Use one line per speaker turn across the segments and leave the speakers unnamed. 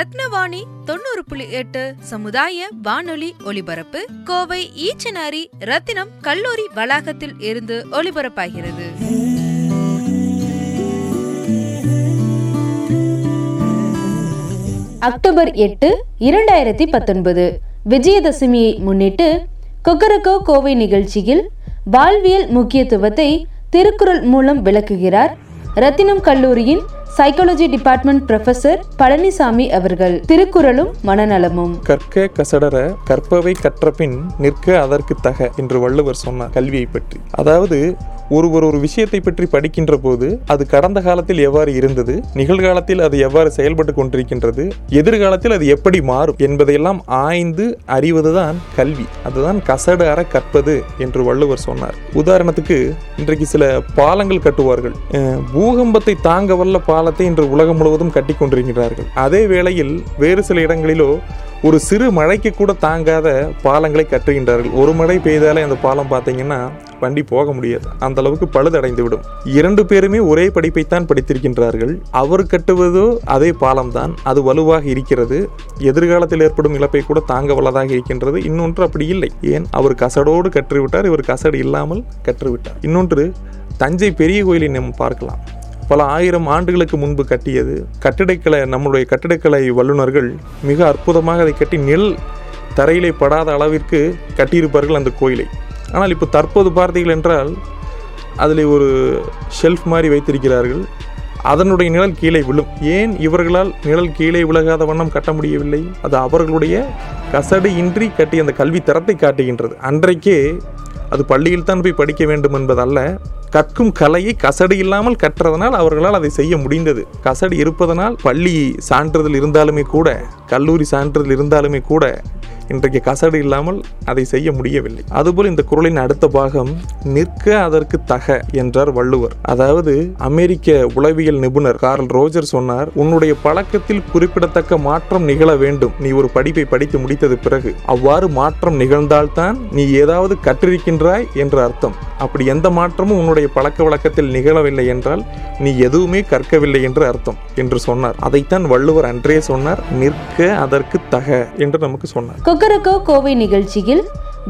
ரத்னவாணி தொண்ணூறு புள்ளி எட்டு சமுதாய வானொலி ஒலிபரப்பு கோவை ஈச்சனாரி ரத்தினம் கல்லூரி வளாகத்தில் இருந்து ஒலிபரப்பாகிறது அக்டோபர் எட்டு இரண்டாயிரத்தி பத்தொன்பது விஜயதசமியை முன்னிட்டு கொக்கரகோ கோவை நிகழ்ச்சியில் வாழ்வியல் முக்கியத்துவத்தை திருக்குறள் மூலம் விளக்குகிறார் ரத்தினம் கல்லூரியின்
சைக்காலஜி டிபார்ட்மெண்ட் ப்ரொஃபசர் பழனிசாமி அவர்கள் திருக்குறளும் மனநலமும் கற்க கசடர கற்பவை கற்ற பின் நிற்க அதற்கு தக என்று வள்ளுவர் சொன்னார் கல்வியை பற்றி அதாவது ஒருவர் ஒரு விஷயத்தை பற்றி படிக்கின்ற போது அது கடந்த காலத்தில் எவ்வாறு இருந்தது நிகழ்காலத்தில் அது எவ்வாறு செயல்பட்டு கொண்டிருக்கின்றது எதிர்காலத்தில் அது எப்படி மாறும் என்பதையெல்லாம் ஆய்ந்து அறிவதுதான் கல்வி அதுதான் கசடு அற கற்பது என்று வள்ளுவர் சொன்னார் உதாரணத்துக்கு இன்றைக்கு சில பாலங்கள் கட்டுவார்கள் பூகம்பத்தை தாங்க வல்ல பால அடையாளத்தை இன்று உலகம் முழுவதும் கட்டி கொண்டிருக்கிறார்கள் அதே வேளையில் வேறு சில இடங்களிலோ ஒரு சிறு மழைக்கு கூட தாங்காத பாலங்களை கட்டுகின்றார்கள் ஒரு மழை பெய்தாலே அந்த பாலம் பார்த்தீங்கன்னா வண்டி போக முடியாது அந்த அளவுக்கு பழுதடைந்து விடும் இரண்டு பேருமே ஒரே படிப்பைத்தான் படித்திருக்கின்றார்கள் அவர் கட்டுவதோ அதே பாலம்தான் அது வலுவாக இருக்கிறது எதிர்காலத்தில் ஏற்படும் இழப்பை கூட தாங்க வல்லதாக இருக்கின்றது இன்னொன்று அப்படி இல்லை ஏன் அவர் கசடோடு கற்றுவிட்டார் இவர் கசடு இல்லாமல் கற்றுவிட்டார் இன்னொன்று தஞ்சை பெரிய கோயிலை நம்ம பார்க்கலாம் பல ஆயிரம் ஆண்டுகளுக்கு முன்பு கட்டியது கட்டிடக்கலை நம்முடைய கட்டிடக்கலை வல்லுநர்கள் மிக அற்புதமாக அதை கட்டி நெல் தரையிலே படாத அளவிற்கு கட்டியிருப்பார்கள் அந்த கோயிலை ஆனால் இப்போ தற்போது பார்த்தீர்கள் என்றால் அதில் ஒரு ஷெல்ஃப் மாதிரி வைத்திருக்கிறார்கள் அதனுடைய நிழல் கீழே விழும் ஏன் இவர்களால் நிழல் கீழே விலகாத வண்ணம் கட்ட முடியவில்லை அது அவர்களுடைய கசடு இன்றி கட்டிய அந்த கல்வி தரத்தை காட்டுகின்றது அன்றைக்கே அது பள்ளியில் தான் போய் படிக்க வேண்டும் என்பதல்ல கற்கும் கலையை கசடு இல்லாமல் கற்றதனால் அவர்களால் அதை செய்ய முடிந்தது கசடு இருப்பதனால் பள்ளி சான்றிதழ் இருந்தாலுமே கூட கல்லூரி சான்றிதழ் இருந்தாலுமே கூட இன்றைக்கு கசடு இல்லாமல் அதை செய்ய முடியவில்லை அதுபோல் இந்த குரலின் அடுத்த பாகம் நிற்க அதற்கு தக என்றார் வள்ளுவர் அதாவது அமெரிக்க உளவியல் நிபுணர் கார்ல் ரோஜர் சொன்னார் உன்னுடைய பழக்கத்தில் குறிப்பிடத்தக்க மாற்றம் நிகழ வேண்டும் நீ ஒரு படிப்பை படித்து முடித்தது பிறகு அவ்வாறு மாற்றம் நிகழ்ந்தால்தான் நீ ஏதாவது கற்றிருக்கின்றாய் என்று அர்த்தம் அப்படி எந்த மாற்றமும் உன்னுடைய பழக்க வழக்கத்தில் நிகழவில்லை என்றால் நீ எதுவுமே கற்கவில்லை என்று அர்த்தம் என்று சொன்னார் அதைத்தான் வள்ளுவர் அன்றே சொன்னார் நிற்க அதற்கு தக என்று நமக்கு சொன்னார் கொக்கரக்கோ
கோவை நிகழ்ச்சியில்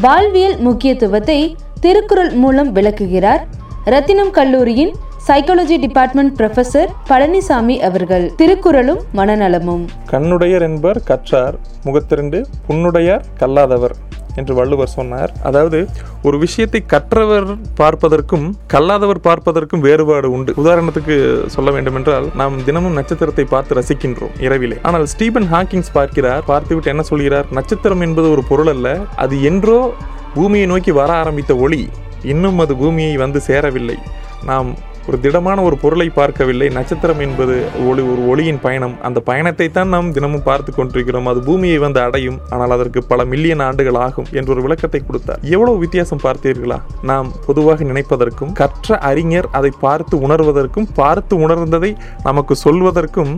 வாழ்வியல் முக்கியத்துவத்தை திருக்குறள் மூலம் விளக்குகிறார் ரத்தினம் கல்லூரியின் சைக்காலஜி டிபார்ட்மெண்ட் ப்ரொஃபசர் பழனிசாமி அவர்கள் திருக்குறளும் மனநலமும்
கண்ணுடையர் என்பர் கற்றார் முகத்திரண்டு புண்ணுடையார் கல்லாதவர் என்று வள்ளுவர் சொன்னார் அதாவது ஒரு விஷயத்தை கற்றவர் பார்ப்பதற்கும் கல்லாதவர் பார்ப்பதற்கும் வேறுபாடு உண்டு உதாரணத்துக்கு சொல்ல வேண்டும் என்றால் நாம் தினமும் நட்சத்திரத்தை பார்த்து ரசிக்கின்றோம் இரவிலே ஆனால் ஸ்டீபன் ஹாக்கிங்ஸ் பார்க்கிறார் பார்த்துவிட்டு என்ன சொல்கிறார் நட்சத்திரம் என்பது ஒரு பொருள் அல்ல அது என்றோ பூமியை நோக்கி வர ஆரம்பித்த ஒளி இன்னும் அது பூமியை வந்து சேரவில்லை நாம் ஒரு திடமான ஒரு பொருளை பார்க்கவில்லை நட்சத்திரம் என்பது ஒளி ஒரு ஒளியின் பயணம் அந்த பயணத்தை தான் நாம் தினமும் பார்த்து கொண்டிருக்கிறோம் அது பூமியை வந்து அடையும் ஆனால் அதற்கு பல மில்லியன் ஆண்டுகள் ஆகும் என்ற ஒரு விளக்கத்தை கொடுத்தார் எவ்வளவு வித்தியாசம் பார்த்தீர்களா நாம் பொதுவாக நினைப்பதற்கும் கற்ற அறிஞர் அதை பார்த்து உணர்வதற்கும் பார்த்து உணர்ந்ததை நமக்கு சொல்வதற்கும்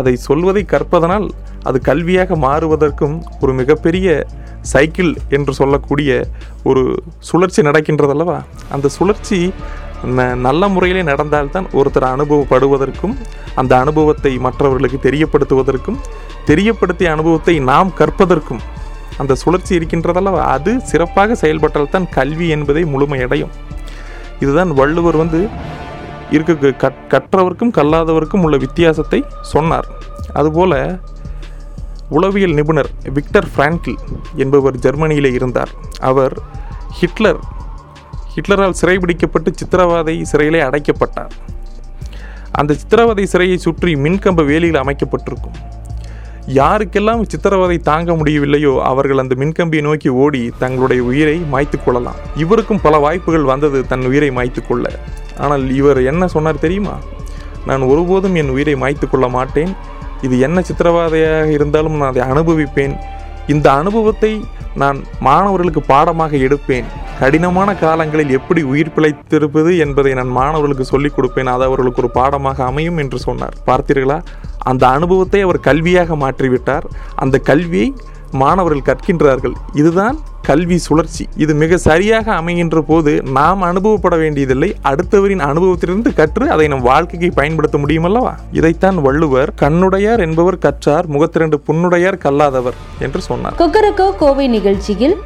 அதை சொல்வதை கற்பதனால் அது கல்வியாக மாறுவதற்கும் ஒரு மிகப்பெரிய சைக்கிள் என்று சொல்லக்கூடிய ஒரு சுழற்சி நடக்கின்றதல்லவா அந்த சுழற்சி நல்ல முறையிலே நடந்தால்தான் ஒருத்தர் அனுபவப்படுவதற்கும் அந்த அனுபவத்தை மற்றவர்களுக்கு தெரியப்படுத்துவதற்கும் தெரியப்படுத்திய அனுபவத்தை நாம் கற்பதற்கும் அந்த சுழற்சி இருக்கின்றதல்லவா அது சிறப்பாக செயல்பட்டால்தான் கல்வி என்பதை முழுமையடையும் இதுதான் வள்ளுவர் வந்து இருக்க கற்றவருக்கும் கல்லாதவருக்கும் உள்ள வித்தியாசத்தை சொன்னார் அதுபோல் உளவியல் நிபுணர் விக்டர் ஃப்ராங்கில் என்பவர் ஜெர்மனியில் இருந்தார் அவர் ஹிட்லர் ஹிட்லரால் சிறைபிடிக்கப்பட்டு சித்திரவாதை சிறையிலே அடைக்கப்பட்டார் அந்த சித்திரவதை சிறையை சுற்றி மின்கம்ப வேலியில் அமைக்கப்பட்டிருக்கும் யாருக்கெல்லாம் சித்திரவதை தாங்க முடியவில்லையோ அவர்கள் அந்த மின்கம்பியை நோக்கி ஓடி தங்களுடைய உயிரை மாய்த்து கொள்ளலாம் இவருக்கும் பல வாய்ப்புகள் வந்தது தன் உயிரை மாய்த்து கொள்ள ஆனால் இவர் என்ன சொன்னார் தெரியுமா நான் ஒருபோதும் என் உயிரை மாய்த்து கொள்ள மாட்டேன் இது என்ன சித்திரவாதையாக இருந்தாலும் நான் அதை அனுபவிப்பேன் இந்த அனுபவத்தை நான் மாணவர்களுக்கு பாடமாக எடுப்பேன் கடினமான காலங்களில் எப்படி உயிர் பிழைத்திருப்பது என்பதை நான் மாணவர்களுக்கு சொல்லிக் கொடுப்பேன் அது அவர்களுக்கு ஒரு பாடமாக அமையும் என்று சொன்னார் பார்த்தீர்களா அந்த அனுபவத்தை அவர் கல்வியாக மாற்றிவிட்டார் அந்த கல்வியை மாணவர்கள் கற்கின்றார்கள் இதுதான் கல்வி சுழற்சி இது மிக சரியாக அமைகின்ற போது நாம் அனுபவப்பட வேண்டியதில்லை அடுத்தவரின் அனுபவத்திலிருந்து கற்று அதை நம் வாழ்க்கைக்கு பயன்படுத்த முடியும் அல்லவா இதைத்தான் வள்ளுவர் கண்ணுடையார் என்பவர் கற்றார் முகத்திரண்டு புண்ணுடையார் கல்லாதவர் என்று சொன்னார்
கொக்கரக்கோ கோவை நிகழ்ச்சியில்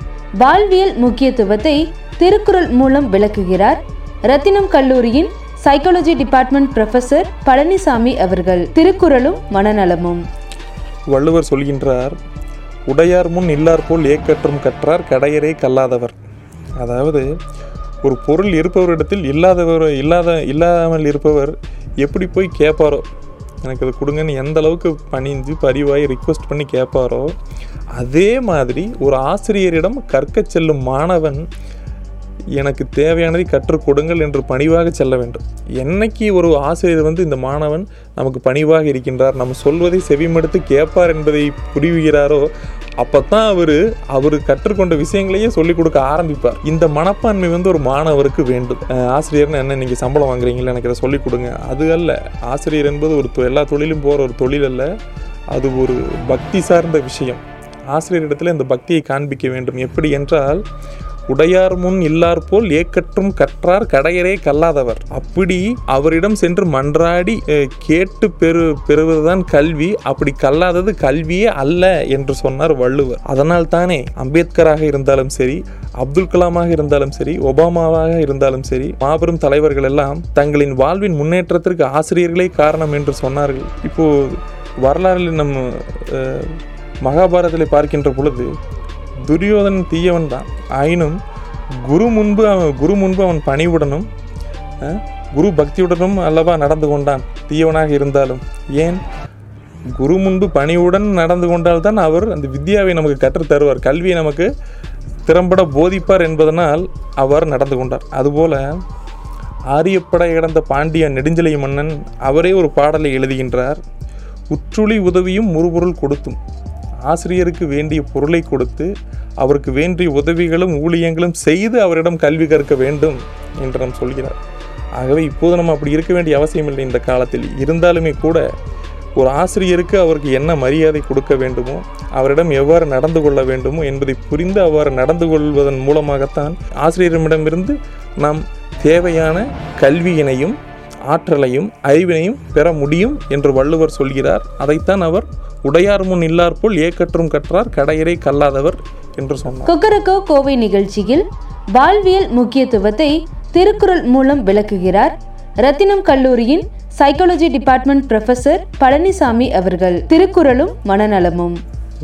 வாழ்வியல் முக்கியத்துவத்தை திருக்குறள் மூலம் விளக்குகிறார் ரத்தினம் கல்லூரியின் சைக்காலஜி டிபார்ட்மெண்ட் ப்ரொஃபசர் பழனிசாமி அவர்கள் திருக்குறளும் மனநலமும்
வள்ளுவர் சொல்கின்றார் உடையார் முன் இல்லார் போல் ஏக்கற்றும் கற்றார் கடையரே கல்லாதவர் அதாவது ஒரு பொருள் இருப்பவரிடத்தில் இல்லாதவர் இல்லாத இல்லாமல் இருப்பவர் எப்படி போய் கேட்பாரோ எனக்கு அது கொடுங்கன்னு எந்த அளவுக்கு பணிஞ்சு பரிவாய் ரிக்வெஸ்ட் பண்ணி கேட்பாரோ அதே மாதிரி ஒரு ஆசிரியரிடம் கற்க செல்லும் மாணவன் எனக்கு தேவையானதை கற்றுக் கொடுங்கள் என்று பணிவாக செல்ல வேண்டும் என்னைக்கு ஒரு ஆசிரியர் வந்து இந்த மாணவன் நமக்கு பணிவாக இருக்கின்றார் நம்ம சொல்வதை செவிமடுத்து கேட்பார் என்பதை புரிவுகிறாரோ அப்போ தான் அவர் அவர் கற்றுக்கொண்ட விஷயங்களையே சொல்லிக் கொடுக்க ஆரம்பிப்பார் இந்த மனப்பான்மை வந்து ஒரு மாணவருக்கு வேண்டும் ஆசிரியர்னு என்ன நீங்கள் சம்பளம் வாங்குறீங்களா எனக்கு இதை சொல்லிக் கொடுங்க அது அல்ல ஆசிரியர் என்பது ஒரு எல்லா தொழிலும் போகிற ஒரு தொழில் அல்ல அது ஒரு பக்தி சார்ந்த விஷயம் ஆசிரியரிடத்தில் இந்த பக்தியை காண்பிக்க வேண்டும் எப்படி என்றால் உடையார் முன் இல்லார் போல் ஏக்கற்றும் கற்றார் கடையரே கல்லாதவர் அப்படி அவரிடம் சென்று மன்றாடி கேட்டு பெறு பெறுவதுதான் கல்வி அப்படி கல்லாதது கல்வியே அல்ல என்று சொன்னார் வள்ளுவர் அதனால் தானே அம்பேத்கராக இருந்தாலும் சரி அப்துல் கலாமாக இருந்தாலும் சரி ஒபாமாவாக இருந்தாலும் சரி மாபெரும் தலைவர்கள் எல்லாம் தங்களின் வாழ்வின் முன்னேற்றத்திற்கு ஆசிரியர்களே காரணம் என்று சொன்னார்கள் இப்போது வரலாறில் நம் மகாபாரதத்தில் பார்க்கின்ற பொழுது துரியோதன் தீயவன் தான் ஆயினும் குரு முன்பு அவன் குரு முன்பு அவன் பணிவுடனும் குரு பக்தியுடனும் அல்லவா நடந்து கொண்டான் தீயவனாக இருந்தாலும் ஏன் குரு முன்பு பணிவுடன் நடந்து கொண்டால்தான் அவர் அந்த வித்யாவை நமக்கு கற்றுத்தருவார் கல்வியை நமக்கு திறம்பட போதிப்பார் என்பதனால் அவர் நடந்து கொண்டார் அதுபோல ஆரியப்படை கிடந்த பாண்டிய நெடுஞ்சலை மன்னன் அவரே ஒரு பாடலை எழுதுகின்றார் உற்றுளி உதவியும் முறுபொருள் கொடுத்தும் ஆசிரியருக்கு வேண்டிய பொருளை கொடுத்து அவருக்கு வேண்டிய உதவிகளும் ஊழியங்களும் செய்து அவரிடம் கல்வி கற்க வேண்டும் என்று நாம் சொல்கிறார் ஆகவே இப்போது நம்ம அப்படி இருக்க வேண்டிய அவசியம் இல்லை இந்த காலத்தில் இருந்தாலுமே கூட ஒரு ஆசிரியருக்கு அவருக்கு என்ன மரியாதை கொடுக்க வேண்டுமோ அவரிடம் எவ்வாறு நடந்து கொள்ள வேண்டுமோ என்பதை புரிந்து அவ்வாறு நடந்து கொள்வதன் மூலமாகத்தான் ஆசிரியரிடமிருந்து நாம் தேவையான கல்வியினையும் ஆற்றலையும் அறிவினையும் பெற முடியும் என்று வள்ளுவர் சொல்கிறார் அதைத்தான் அவர் உடையார் முன் இல்லார் போல் ஏக்கற்றும் கற்றார் கடையரை கல்லாதவர் என்று சொன்னார் கொக்கரக்கோ
கோவை நிகழ்ச்சியில் வாழ்வியல் முக்கியத்துவத்தை திருக்குறள் மூலம் விளக்குகிறார் ரத்தினம் கல்லூரியின் சைக்காலஜி டிபார்ட்மெண்ட் ப்ரொஃபசர் பழனிசாமி அவர்கள் திருக்குறளும் மனநலமும்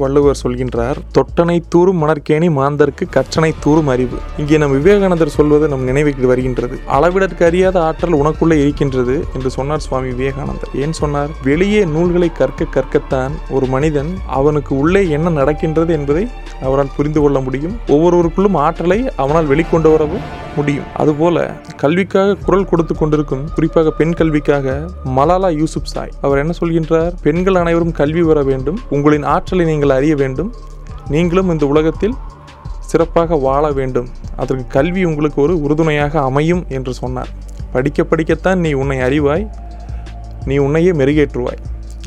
வள்ளுவர் சொல்கின்றார் தொட்டனை தூரும்
மணற்கேணி மாந்தர்க்கு கற்றனை தூரும் அறிவு இங்கே நம் விவேகானந்தர் சொல்வது நம் நினைவுக்கு வருகின்றது அளவிடற்கு அறியாத ஆற்றல் உனக்குள்ளே இருக்கின்றது என்று சொன்னார் சுவாமி விவேகானந்தர் ஏன் சொன்னார் வெளியே நூல்களை கற்க கற்கத்தான் ஒரு மனிதன் அவனுக்கு உள்ளே என்ன நடக்கின்றது என்பதை அவரால் புரிந்து கொள்ள முடியும் ஒவ்வொருவருக்குள்ளும் ஆற்றலை அவனால் வெளிக்கொண்டு வரவும் முடியும் அதுபோல கல்விக்காக குரல் கொடுத்து கொண்டிருக்கும் குறிப்பாக பெண் கல்விக்காக மலாலா யூசுப் சாய் அவர் என்ன சொல்கின்றார் பெண்கள் அனைவரும் கல்வி வர வேண்டும் உங்களின் ஆற்றலை நீங்கள் நீங்கள் அறிய வேண்டும் நீங்களும் இந்த உலகத்தில் சிறப்பாக வாழ வேண்டும் அதற்கு கல்வி உங்களுக்கு ஒரு உறுதுணையாக அமையும் என்று சொன்னார் படிக்க படிக்கத்தான் நீ உன்னை அறிவாய் நீ உன்னையே மெருகேற்றுவாய்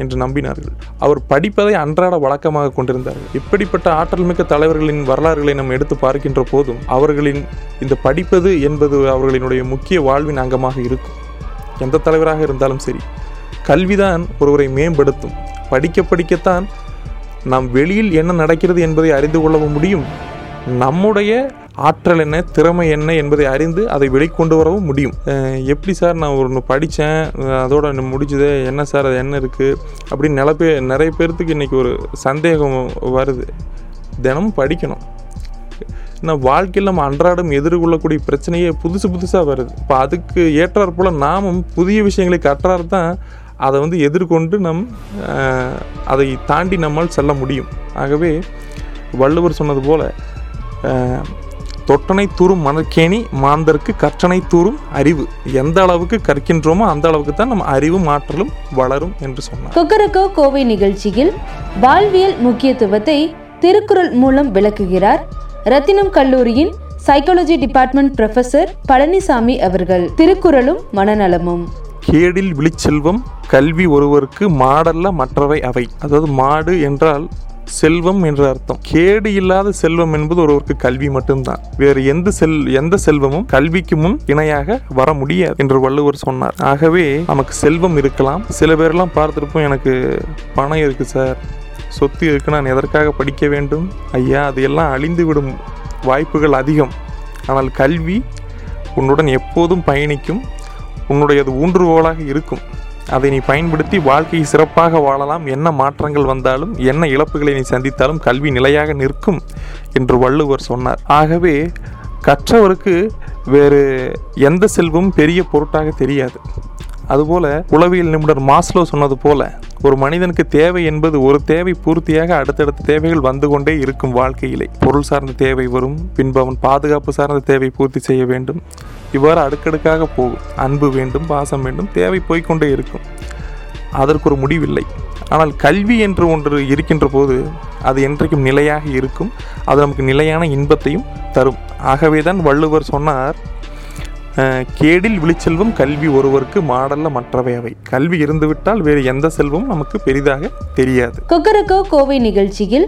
என்று நம்பினார்கள் அவர் படிப்பதை அன்றாட வழக்கமாக கொண்டிருந்தார்கள் இப்படிப்பட்ட மிக்க தலைவர்களின் வரலாறுகளை நாம் எடுத்து பார்க்கின்ற போதும் அவர்களின் இந்த படிப்பது என்பது அவர்களினுடைய முக்கிய வாழ்வின் அங்கமாக இருக்கும் எந்த தலைவராக இருந்தாலும் சரி கல்விதான் ஒருவரை மேம்படுத்தும் படிக்க படிக்கத்தான் நாம் வெளியில் என்ன நடக்கிறது என்பதை அறிந்து கொள்ளவும் முடியும் நம்முடைய ஆற்றல் என்ன திறமை என்ன என்பதை அறிந்து அதை வெளிக்கொண்டு வரவும் முடியும் எப்படி சார் நான் ஒன்று படித்தேன் அதோட முடிச்சது என்ன சார் அது என்ன இருக்குது அப்படின்னு நிலப்பே நிறைய பேர்த்துக்கு இன்றைக்கி ஒரு சந்தேகம் வருது தினமும் படிக்கணும் நான் வாழ்க்கையில் நம்ம அன்றாடம் எதிர்கொள்ளக்கூடிய பிரச்சனையே புதுசு புதுசாக வருது இப்போ அதுக்கு ஏற்றாற்போல் நாமும் புதிய விஷயங்களை கற்றார் தான் அதை வந்து எதிர்கொண்டு நம் அதை தாண்டி நம்மால் செல்ல முடியும் ஆகவே வள்ளுவர் சொன்னது போல் தொட்டனை தூரும் மணக்கேணி மாந்தருக்கு கற்றனை தூரும் அறிவு எந்த அளவுக்கு கற்கின்றோமோ அந்த அளவுக்கு தான் நம்ம அறிவு மாற்றலும் வளரும் என்று சொன்னார் கொக்கரக்கோ கோவை
நிகழ்ச்சியில் வாழ்வியல் முக்கியத்துவத்தை திருக்குறள் மூலம் விளக்குகிறார் ரத்தினம் கல்லூரியின் சைக்காலஜி டிபார்ட்மெண்ட் ப்ரொஃபசர் பழனிசாமி அவர்கள் திருக்குறளும் மனநலமும்
கேடில் விழிச்செல்வம் கல்வி ஒருவருக்கு மாடல்ல மற்றவை அவை அதாவது மாடு என்றால் செல்வம் என்று அர்த்தம் கேடு இல்லாத செல்வம் என்பது ஒருவருக்கு கல்வி மட்டும்தான் வேறு எந்த செல் எந்த செல்வமும் கல்விக்கு முன் இணையாக வர முடியாது என்று வள்ளுவர் சொன்னார் ஆகவே நமக்கு செல்வம் இருக்கலாம் சில பேர்லாம் பார்த்துருப்போம் எனக்கு பணம் இருக்கு சார் சொத்து இருக்கு நான் எதற்காக படிக்க வேண்டும் ஐயா அது எல்லாம் அழிந்துவிடும் வாய்ப்புகள் அதிகம் ஆனால் கல்வி உன்னுடன் எப்போதும் பயணிக்கும் உன்னுடையது ஊன்றுகோலாக இருக்கும் அதை நீ பயன்படுத்தி வாழ்க்கையை சிறப்பாக வாழலாம் என்ன மாற்றங்கள் வந்தாலும் என்ன இழப்புகளை நீ சந்தித்தாலும் கல்வி நிலையாக நிற்கும் என்று வள்ளுவர் சொன்னார் ஆகவே கற்றவருக்கு வேறு எந்த செல்வம் பெரிய பொருட்டாக தெரியாது அதுபோல் உளவியல் நிபுணர் மாஸ்லோ சொன்னது போல ஒரு மனிதனுக்கு தேவை என்பது ஒரு தேவை பூர்த்தியாக அடுத்தடுத்த தேவைகள் வந்து கொண்டே இருக்கும் வாழ்க்கையிலே பொருள் சார்ந்த தேவை வரும் பின்பு அவன் பாதுகாப்பு சார்ந்த தேவை பூர்த்தி செய்ய வேண்டும் இவ்வாறு அடுக்கடுக்காக போகும் அன்பு வேண்டும் பாசம் வேண்டும் தேவை போய்கொண்டே இருக்கும் அதற்கு ஒரு முடிவில்லை ஆனால் கல்வி என்று ஒன்று இருக்கின்ற போது அது என்றைக்கும் நிலையாக இருக்கும் அது நமக்கு நிலையான இன்பத்தையும் தரும் ஆகவே தான் வள்ளுவர் சொன்னார் கேடில் விழிச்செல்வம் கல்வி ஒருவருக்கு மாடல்ல மற்றவை அவை கல்வி இருந்துவிட்டால் வேறு எந்த செல்வம் நமக்கு பெரிதாக தெரியாது கொக்கரக்கோ கோவை நிகழ்ச்சியில்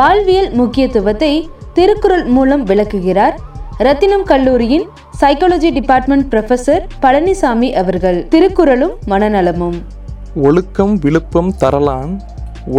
வாழ்வியல் முக்கியத்துவத்தை திருக்குறள் மூலம் விளக்குகிறார் ரத்தினம் கல்லூரியின் சைக்காலஜி டிபார்ட்மெண்ட் ப்ரொஃபசர் பழனிசாமி அவர்கள் திருக்குறளும் மனநலமும் ஒழுக்கம் விழுப்பம் தரலான்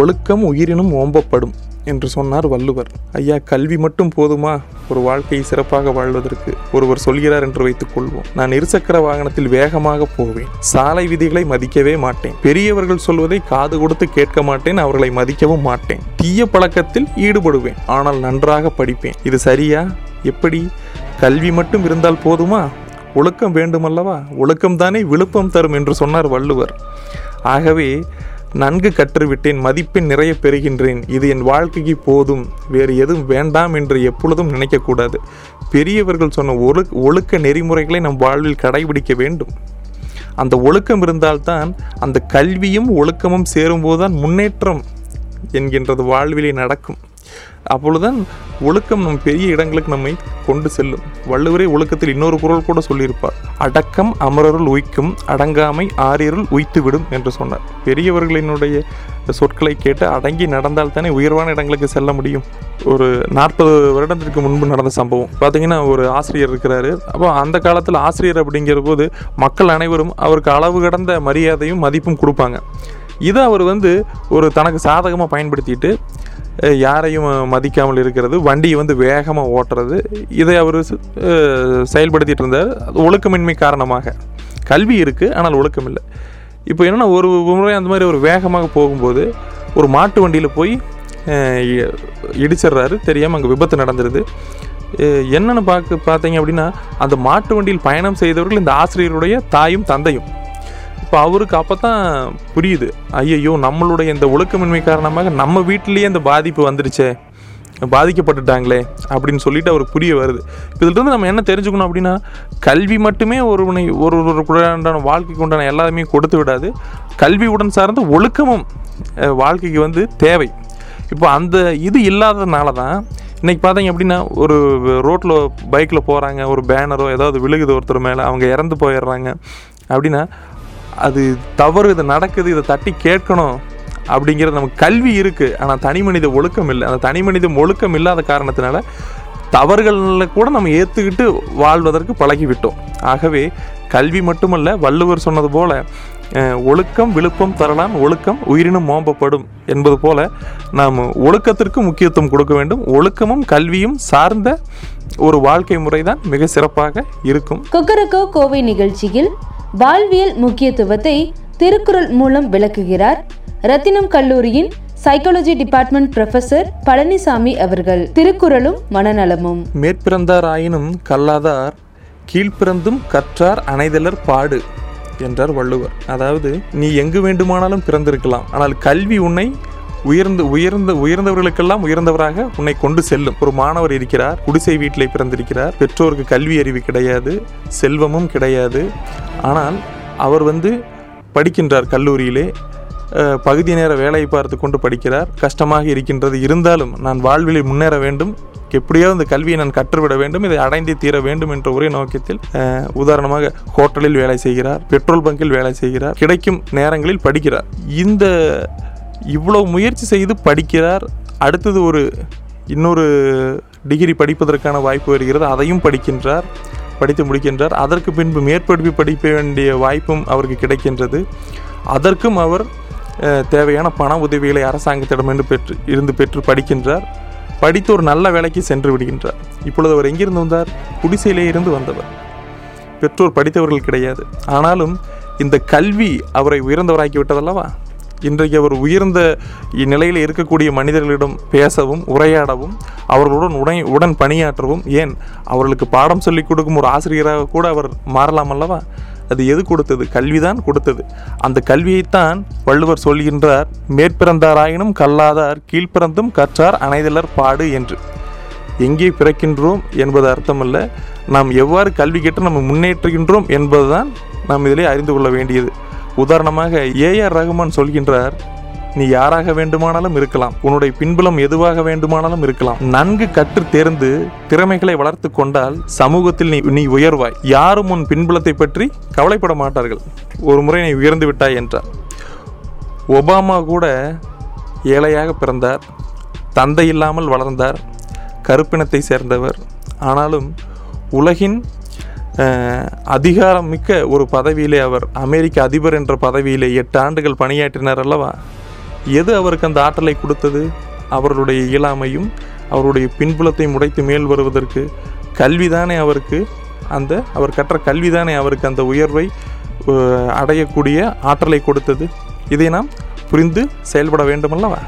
ஒழுக்கம் உயிரினும் ஓம்பப்படும் என்று சொன்னார் வள்ளுவர் ஐயா கல்வி மட்டும் போதுமா ஒரு வாழ்க்கையை சிறப்பாக வாழ்வதற்கு ஒருவர் சொல்கிறார் என்று வைத்துக் கொள்வோம் நான் இருசக்கர வாகனத்தில் வேகமாக போவேன் சாலை விதிகளை மதிக்கவே மாட்டேன் பெரியவர்கள் சொல்வதை காது கொடுத்து கேட்க மாட்டேன் அவர்களை மதிக்கவும் மாட்டேன் தீய பழக்கத்தில் ஈடுபடுவேன் ஆனால் நன்றாக படிப்பேன் இது சரியா எப்படி கல்வி மட்டும் இருந்தால் போதுமா ஒழுக்கம் வேண்டுமல்லவா ஒழுக்கம்தானே விழுப்பம் தரும் என்று சொன்னார் வள்ளுவர் ஆகவே நன்கு கற்றுவிட்டேன் மதிப்பெண் நிறைய பெறுகின்றேன் இது என் வாழ்க்கைக்கு போதும் வேறு எதுவும் வேண்டாம் என்று எப்பொழுதும் நினைக்கக்கூடாது பெரியவர்கள் சொன்ன ஒழு ஒழுக்க நெறிமுறைகளை நம் வாழ்வில் கடைபிடிக்க வேண்டும் அந்த ஒழுக்கம் இருந்தால்தான் அந்த கல்வியும் ஒழுக்கமும் தான் முன்னேற்றம் என்கின்றது வாழ்விலே நடக்கும் அப்பொழுதுதான் ஒழுக்கம் நம் பெரிய இடங்களுக்கு நம்மை கொண்டு செல்லும் வள்ளுவரே ஒழுக்கத்தில் இன்னொரு குரல் கூட சொல்லியிருப்பார் அடக்கம் அமரருள் உய்க்கும் அடங்காமை ஆரியருள் உய்த்துவிடும் என்று சொன்னார் பெரியவர்களினுடைய சொற்களை கேட்டு அடங்கி நடந்தால் தானே உயர்வான இடங்களுக்கு செல்ல முடியும் ஒரு நாற்பது வருடத்திற்கு முன்பு நடந்த சம்பவம் பார்த்தீங்கன்னா ஒரு ஆசிரியர் இருக்கிறாரு அப்போ அந்த காலத்தில் ஆசிரியர் அப்படிங்கிற போது மக்கள் அனைவரும் அவருக்கு அளவு கடந்த மரியாதையும் மதிப்பும் கொடுப்பாங்க இதை அவர் வந்து ஒரு தனக்கு சாதகமாக பயன்படுத்திட்டு யாரையும் மதிக்காமல் இருக்கிறது வண்டியை வந்து வேகமாக ஓட்டுறது இதை அவர் செயல்படுத்திகிட்டு இருந்தார் ஒழுக்கமின்மை காரணமாக கல்வி இருக்குது ஆனால் ஒழுக்கம் இல்லை இப்போ என்னென்னா ஒரு முறை அந்த மாதிரி ஒரு வேகமாக போகும்போது ஒரு மாட்டு வண்டியில் போய் இடிச்சிடுறாரு தெரியாமல் அங்கே விபத்து நடந்துருது என்னென்னு பார்க்க பார்த்தீங்க அப்படின்னா அந்த மாட்டு வண்டியில் பயணம் செய்தவர்கள் இந்த ஆசிரியருடைய தாயும் தந்தையும் அப்போ அவருக்கு அப்போ தான் புரியுது ஐயையோ நம்மளுடைய இந்த ஒழுக்கமின்மை காரணமாக நம்ம வீட்டிலேயே இந்த பாதிப்பு வந்துடுச்சே பாதிக்கப்பட்டுட்டாங்களே அப்படின்னு சொல்லிட்டு அவருக்கு புரிய வருது இதுலேருந்து நம்ம என்ன தெரிஞ்சுக்கணும் அப்படின்னா கல்வி மட்டுமே ஒருவனை ஒரு ஒரு ஒருவருக்குண்டான வாழ்க்கைக்கு உண்டான எல்லாருமே கொடுத்து விடாது கல்வி உடன் சார்ந்த ஒழுக்கமும் வாழ்க்கைக்கு வந்து தேவை இப்போ அந்த இது இல்லாததுனால தான் இன்றைக்கி பார்த்தீங்க அப்படின்னா ஒரு ரோட்டில் பைக்கில் போகிறாங்க ஒரு பேனரோ ஏதாவது விழுகுது ஒருத்தர் மேலே அவங்க இறந்து போயிடுறாங்க அப்படின்னா அது தவறு இது நடக்குது இதை தட்டி கேட்கணும் அப்படிங்கிறது நமக்கு கல்வி இருக்குது ஆனால் தனி மனித ஒழுக்கம் இல்லை அந்த தனி மனித ஒழுக்கம் இல்லாத காரணத்தினால தவறுகளில் கூட நம்ம ஏற்றுக்கிட்டு வாழ்வதற்கு பழகிவிட்டோம் ஆகவே கல்வி மட்டுமல்ல வள்ளுவர் சொன்னது போல் ஒழுக்கம் விழுப்பம் தரலாம் ஒழுக்கம் உயிரினும் மோம்பப்படும் என்பது போல நாம் ஒழுக்கத்திற்கு முக்கியத்துவம் கொடுக்க வேண்டும் ஒழுக்கமும் கல்வியும் சார்ந்த ஒரு வாழ்க்கை முறை தான் மிக சிறப்பாக இருக்கும் கொக்கரக்கோ கோவை நிகழ்ச்சியில் வாழ்வியல் முக்கியத்துவத்தை திருக்குறள் மூலம் விளக்குகிறார் ரத்தினம் கல்லூரியின் சைக்காலஜி டிபார்ட்மெண்ட் ப்ரொஃபசர் பழனிசாமி அவர்கள் திருக்குறளும் மனநலமும் மேற்பிறந்தார் ஆயினும் கல்லாதார் கீழ்பிறந்தும் கற்றார் அனைதலர் பாடு என்றார் வள்ளுவர் அதாவது நீ எங்கு வேண்டுமானாலும் பிறந்திருக்கலாம் ஆனால் கல்வி உன்னை உயர்ந்து உயர்ந்த உயர்ந்தவர்களுக்கெல்லாம் உயர்ந்தவராக உன்னை கொண்டு செல்லும் ஒரு மாணவர் இருக்கிறார் குடிசை வீட்டில் பிறந்திருக்கிறார் பெற்றோருக்கு கல்வி அறிவு கிடையாது செல்வமும் கிடையாது ஆனால் அவர் வந்து படிக்கின்றார் கல்லூரியிலே பகுதி நேர வேலையை பார்த்து கொண்டு படிக்கிறார் கஷ்டமாக இருக்கின்றது இருந்தாலும் நான் வாழ்வில் முன்னேற வேண்டும் எப்படியாவது இந்த கல்வியை நான் கற்றுவிட வேண்டும் இதை அடைந்தே தீர வேண்டும் என்ற ஒரே நோக்கத்தில் உதாரணமாக ஹோட்டலில் வேலை செய்கிறார் பெட்ரோல் பங்கில் வேலை செய்கிறார் கிடைக்கும் நேரங்களில் படிக்கிறார் இந்த இவ்வளோ முயற்சி செய்து படிக்கிறார் அடுத்தது ஒரு இன்னொரு டிகிரி படிப்பதற்கான வாய்ப்பு வருகிறது அதையும் படிக்கின்றார் படித்து முடிக்கின்றார் அதற்கு பின்பு மேற்படிப்பு படிக்க வேண்டிய வாய்ப்பும் அவருக்கு கிடைக்கின்றது அதற்கும் அவர் தேவையான பண உதவிகளை அரசாங்கத்திடமென்று பெற்று இருந்து பெற்று படிக்கின்றார் படித்து ஒரு நல்ல வேலைக்கு சென்று விடுகின்றார் இப்பொழுது அவர் எங்கிருந்து வந்தார் குடிசையிலே இருந்து வந்தவர் பெற்றோர் படித்தவர்கள் கிடையாது ஆனாலும் இந்த கல்வி அவரை உயர்ந்தவராக்கி விட்டதல்லவா இன்றைக்கு அவர் உயர்ந்த நிலையில் இருக்கக்கூடிய மனிதர்களிடம் பேசவும் உரையாடவும் அவர்களுடன் உடை உடன் பணியாற்றவும் ஏன் அவர்களுக்கு பாடம் சொல்லிக் கொடுக்கும் ஒரு ஆசிரியராக கூட அவர் மாறலாம் அல்லவா அது எது கொடுத்தது கல்வி தான் கொடுத்தது அந்த கல்வியைத்தான் வள்ளுவர் சொல்கின்றார் மேற்பிறந்தாராயினும் கல்லாதார் கீழ்ப்பிறந்தும் கற்றார் அனைதலர் பாடு என்று எங்கே பிறக்கின்றோம் என்பது அர்த்தமல்ல நாம் எவ்வாறு கல்வி கேட்டு நம்ம முன்னேற்றுகின்றோம் என்பதுதான் நாம் இதிலே அறிந்து கொள்ள வேண்டியது உதாரணமாக ஏ ஆர் ரகுமான் சொல்கின்றார் நீ யாராக வேண்டுமானாலும் இருக்கலாம் உன்னுடைய பின்புலம் எதுவாக வேண்டுமானாலும் இருக்கலாம் நன்கு கற்று தேர்ந்து திறமைகளை வளர்த்து கொண்டால் சமூகத்தில் நீ நீ உயர்வாய் யாரும் உன் பின்புலத்தை பற்றி கவலைப்பட மாட்டார்கள் ஒரு முறை நீ உயர்ந்து விட்டாய் என்றார் ஒபாமா கூட ஏழையாக பிறந்தார் தந்தை இல்லாமல் வளர்ந்தார் கருப்பினத்தை சேர்ந்தவர் ஆனாலும் உலகின் அதிகாரம் மிக்க ஒரு பதவியிலே அவர் அமெரிக்க அதிபர் என்ற பதவியிலே எட்டு ஆண்டுகள் பணியாற்றினார் அல்லவா எது அவருக்கு அந்த ஆற்றலை கொடுத்தது அவர்களுடைய இயலாமையும் அவருடைய பின்புலத்தை முடைத்து மேல் வருவதற்கு கல்விதானே அவருக்கு அந்த அவர் கற்ற கல்விதானே அவருக்கு அந்த உயர்வை அடையக்கூடிய ஆற்றலை கொடுத்தது இதை நாம் புரிந்து செயல்பட வேண்டுமல்லவா